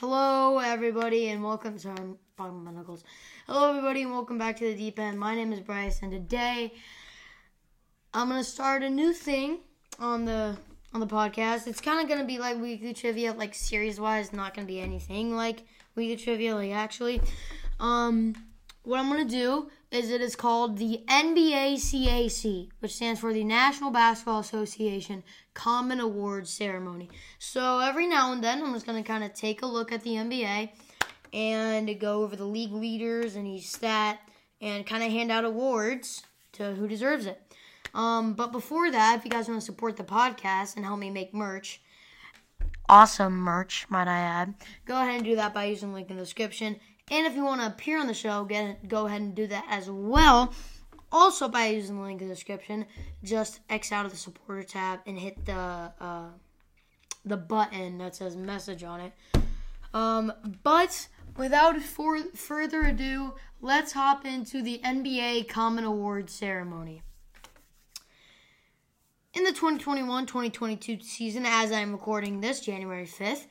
Hello, everybody, and welcome. Sorry, I'm talking my knuckles. Hello, everybody, and welcome back to the deep end. My name is Bryce, and today I'm gonna start a new thing on the on the podcast. It's kind of gonna be like weekly trivia, like series wise. Not gonna be anything like weekly trivia, like actually. Um, what I'm gonna do is it is called the NBA CAC, which stands for the National Basketball Association Common Awards Ceremony. So every now and then, I'm just gonna kind of take a look at the NBA and go over the league leaders and each stat and kind of hand out awards to who deserves it. Um, but before that, if you guys want to support the podcast and help me make merch, awesome merch, might I add, go ahead and do that by using the link in the description. And if you want to appear on the show, get go ahead and do that as well. Also by using the link in the description, just X out of the supporter tab and hit the uh, the button that says message on it. Um, but without for, further ado, let's hop into the NBA Common Awards ceremony. In the 2021-2022 season, as I'm recording this January 5th,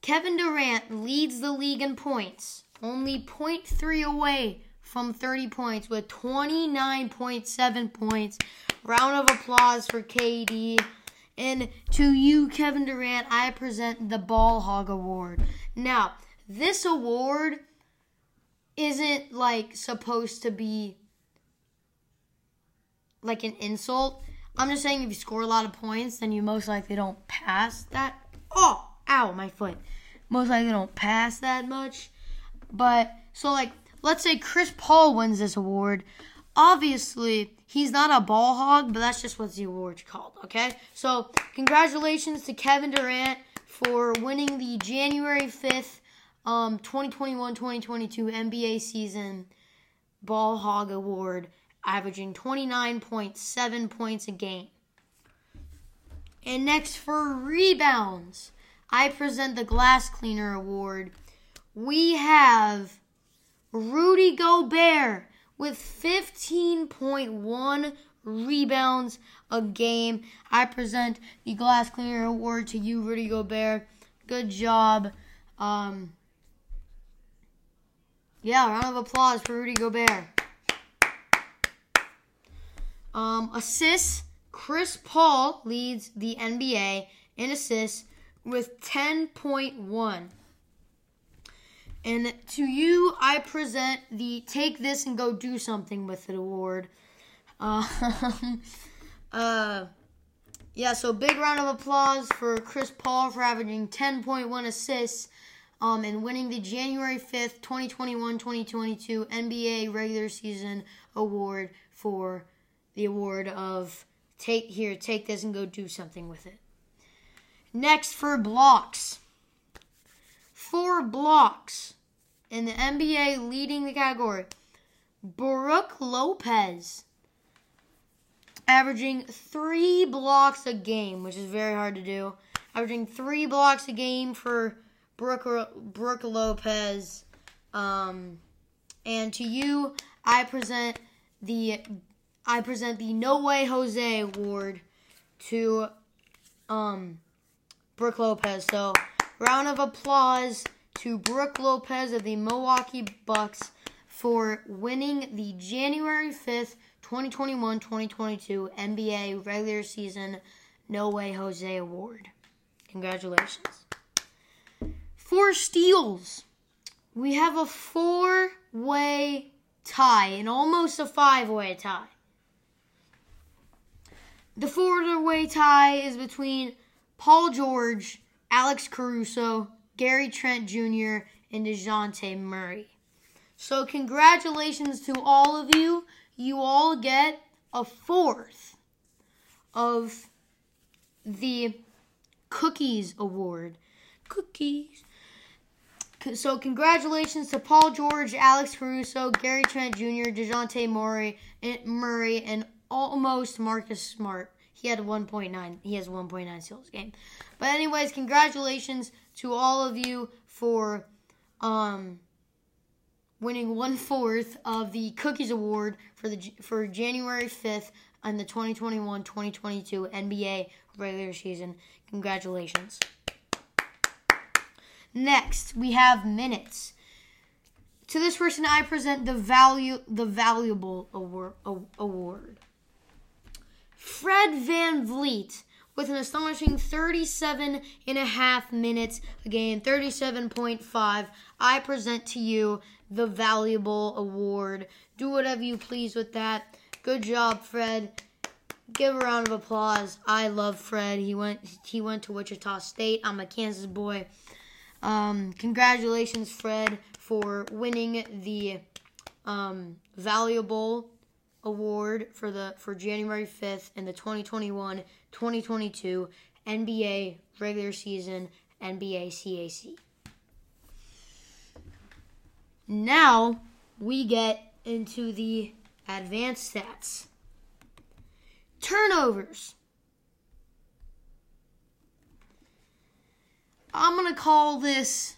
Kevin Durant leads the league in points, only 0.3 away from 30 points with 29.7 points. Round of applause for KD. And to you, Kevin Durant, I present the Ball Hog Award. Now, this award isn't like supposed to be like an insult. I'm just saying if you score a lot of points, then you most likely don't pass that. Oh, ow, my foot. Most likely don't pass that much. But so like let's say Chris Paul wins this award. Obviously, he's not a ball hog, but that's just what the award's called, okay? So, congratulations to Kevin Durant for winning the January 5th um 2021-2022 NBA season ball hog award, averaging 29.7 points a game. And next for rebounds, I present the Glass Cleaner Award. We have Rudy Gobert with 15.1 rebounds a game. I present the Glass Cleaner Award to you, Rudy Gobert. Good job. Um, yeah, round of applause for Rudy Gobert. Um, assists. Chris Paul leads the NBA in assists with 10.1. And to you, I present the Take This and Go Do Something with It award. Uh, uh, yeah, so big round of applause for Chris Paul for averaging 10.1 assists um, and winning the January 5th, 2021 2022 NBA regular season award for the award of Take Here, Take This and Go Do Something with It. Next for blocks. Four blocks in the NBA leading the category. Brook Lopez averaging three blocks a game, which is very hard to do. Averaging three blocks a game for Brook, Brook Lopez. Um, and to you, I present the I present the No Way Jose Award to um Brook Lopez. So, round of applause to Brook Lopez of the Milwaukee Bucks for winning the January 5th, 2021 2022 NBA regular season No Way Jose Award. Congratulations. For steals, we have a four way tie and almost a five way tie. The four way tie is between Paul George, Alex Caruso, Gary Trent Jr., and DeJounte Murray. So, congratulations to all of you. You all get a fourth of the Cookies Award. Cookies. So, congratulations to Paul George, Alex Caruso, Gary Trent Jr., DeJounte Murray, and Murray, and almost Marcus Smart. He had 1.9. He has 1.9 steals game. But anyways, congratulations to all of you for um winning one fourth of the Cookies Award for the for January 5th on the 2021-2022 NBA regular season. Congratulations. Next, we have minutes. To this person, I present the value, the valuable award. award. Fred VanVleet with an astonishing 37 and a half minutes Again, 37.5. I present to you the valuable award. Do whatever you please with that. Good job, Fred. Give a round of applause. I love Fred. He went he went to Wichita State. I'm a Kansas boy. Um, congratulations, Fred, for winning the um, valuable award for the for January 5th in the 2021-2022 NBA regular season NBA CAC. Now we get into the advanced stats. Turnovers. I'm gonna call this.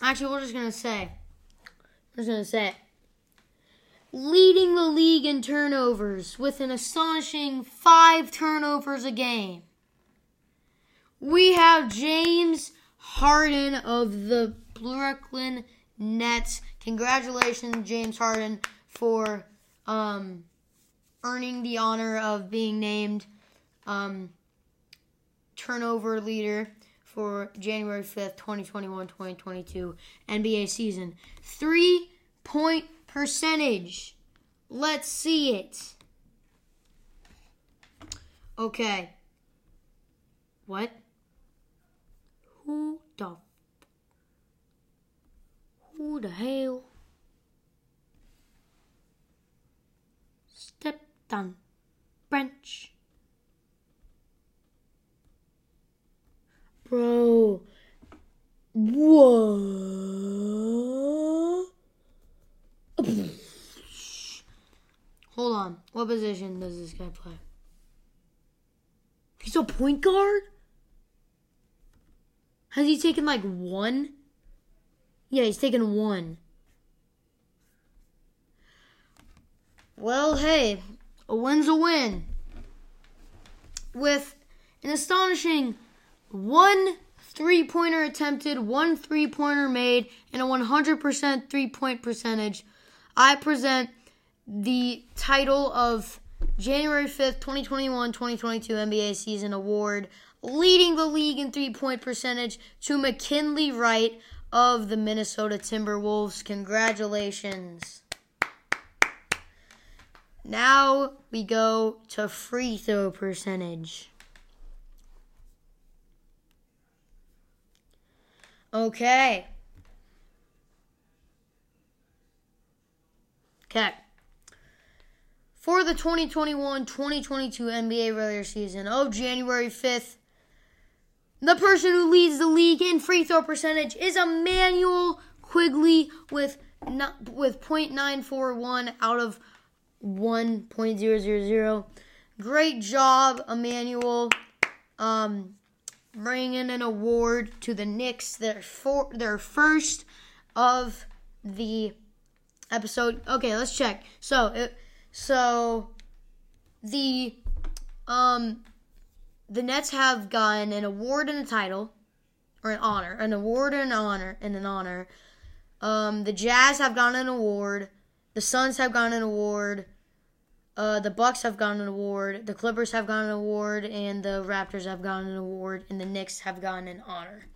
Actually, we're just gonna say. We're just gonna say. Leading the league in turnovers with an astonishing five turnovers a game. We have James Harden of the Brooklyn Nets. Congratulations, James Harden, for um, earning the honor of being named um, turnover leader for January 5th, 2021 2022 NBA season. Three point percentage. Let's see it. Okay. What? Who the who the hell stepped on French? Bro. Whoa. Hold on. What position does this guy play? He's a point guard? Has he taken like one? Yeah, he's taken one. Well, hey, a win's a win. With an astonishing one three pointer attempted, one three pointer made, and a 100% three point percentage, I present the title of January 5th, 2021 2022 NBA season award, leading the league in three point percentage to McKinley Wright of the Minnesota Timberwolves. Congratulations. Now we go to free throw percentage. Okay. Okay. For the 2021 2022 NBA regular season of January 5th, the person who leads the league in free throw percentage is Immanuel Quickley with not, with .941 out of 1.000. Great job, Immanuel. Um, bringing an award to the Knicks, their for, their first of the episode. Okay, let's check. So, it, so the um the Nets have gotten an award and a title, or an honor, an award and an honor, and an honor. Um, the Jazz have gotten an award. The Suns have gotten an award. Uh, the Bucks have gotten an award. The Clippers have gotten an award, and the Raptors have gotten an award, and the Knicks have gotten an honor.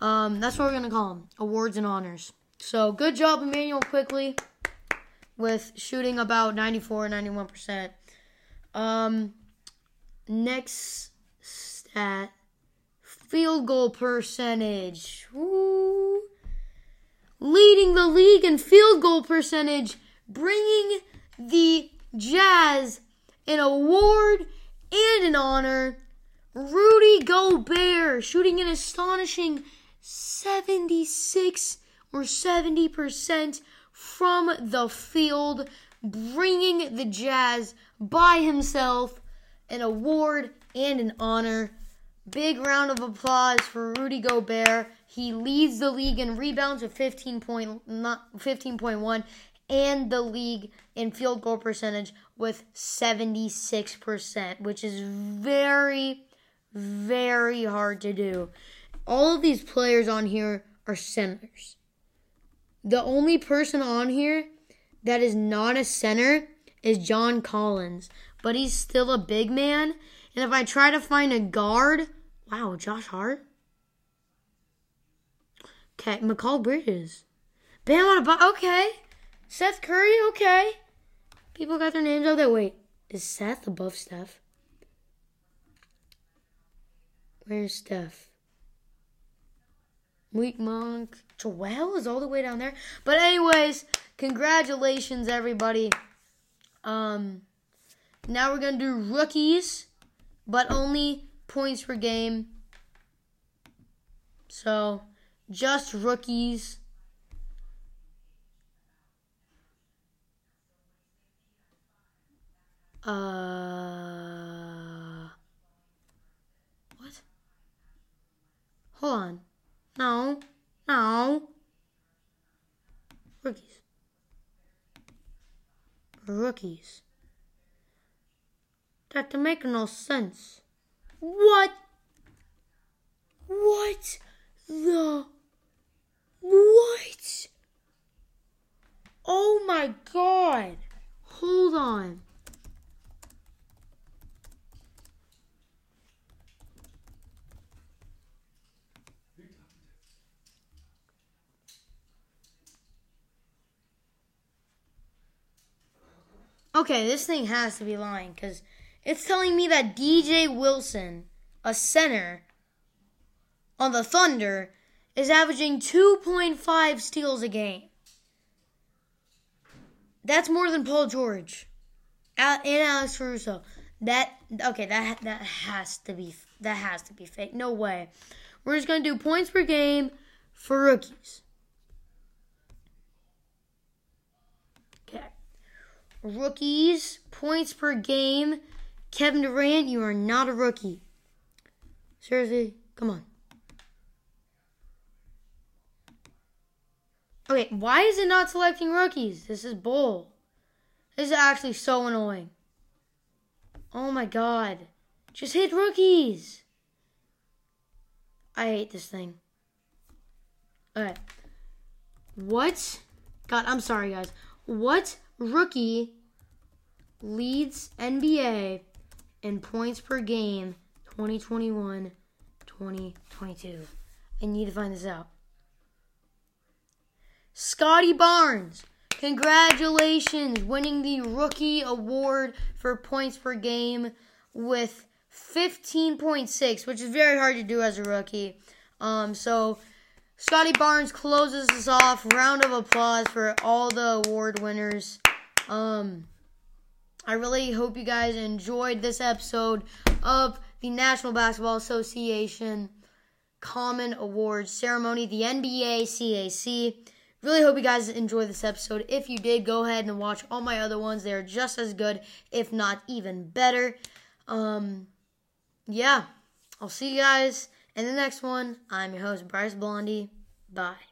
Um, that's what we're gonna call them: awards and honors. So good job, Immanuel Quickley, with shooting about 94, 91 percent. Um, Next stat field goal percentage. Woo. Leading the league in field goal percentage, bringing the Jazz an award and an honor. Rudy Gobert shooting an astonishing 76 or 70% from the field, bringing the Jazz by himself an award and an honor. Big round of applause for Rudy Gobert. He leads the league in rebounds with 15 point, not 15.1 and the league in field goal percentage with 76%, which is very very hard to do. all of these players on here are centers. The only person on here that is not a center is John Collins, but he's still a big man. And if I try to find a guard, wow, Josh Hart. Okay, Mikal Bridges. Bam on a bu- okay. Seth Curry, okay. People got their names out there. Wait, is Seth above Steph? Where's Steph? Weak Monk. Joel is all the way down there. But anyways, congratulations everybody. Um now we're gonna do rookies, but only points per game. So just rookies. Uh, what? Hold on. No, no. Rookies. Rookies. That don't make no sense. What? What the? What? Oh my god. Hold on. Okay, this thing has to be lying because it's telling me that DJ Wilson, a center on the Thunder, is averaging 2.5 steals a game. That's more than Paul George and Alex Caruso. That okay, that that has to be that has to be fake. No way. We're just gonna do points per game for rookies. Okay. Rookies, points per game. Kevin Durant, you are not a rookie. Seriously, come on. Okay, why is it not selecting rookies? This is bull. This is actually so annoying. Oh my god. Just hit rookies. I hate this thing. Alright. What? God, I'm sorry, guys. What rookie leads NBA in points per game 2021 2022? I need to find this out. Scottie Barnes, congratulations, winning the rookie award for points per game with 15.6, which is very hard to do as a rookie. Um, so Scottie Barnes closes us off. Round of applause for all the award winners. Um, I really hope you guys enjoyed this episode of the National Basketball Association Common Awards Ceremony, the NBA CAC. Really hope you guys enjoyed this episode. If you did, go ahead and watch all my other ones. They're just as good, if not even better. Um, yeah, I'll see you guys in the next one. I'm your host, Bryce Blondie. Bye.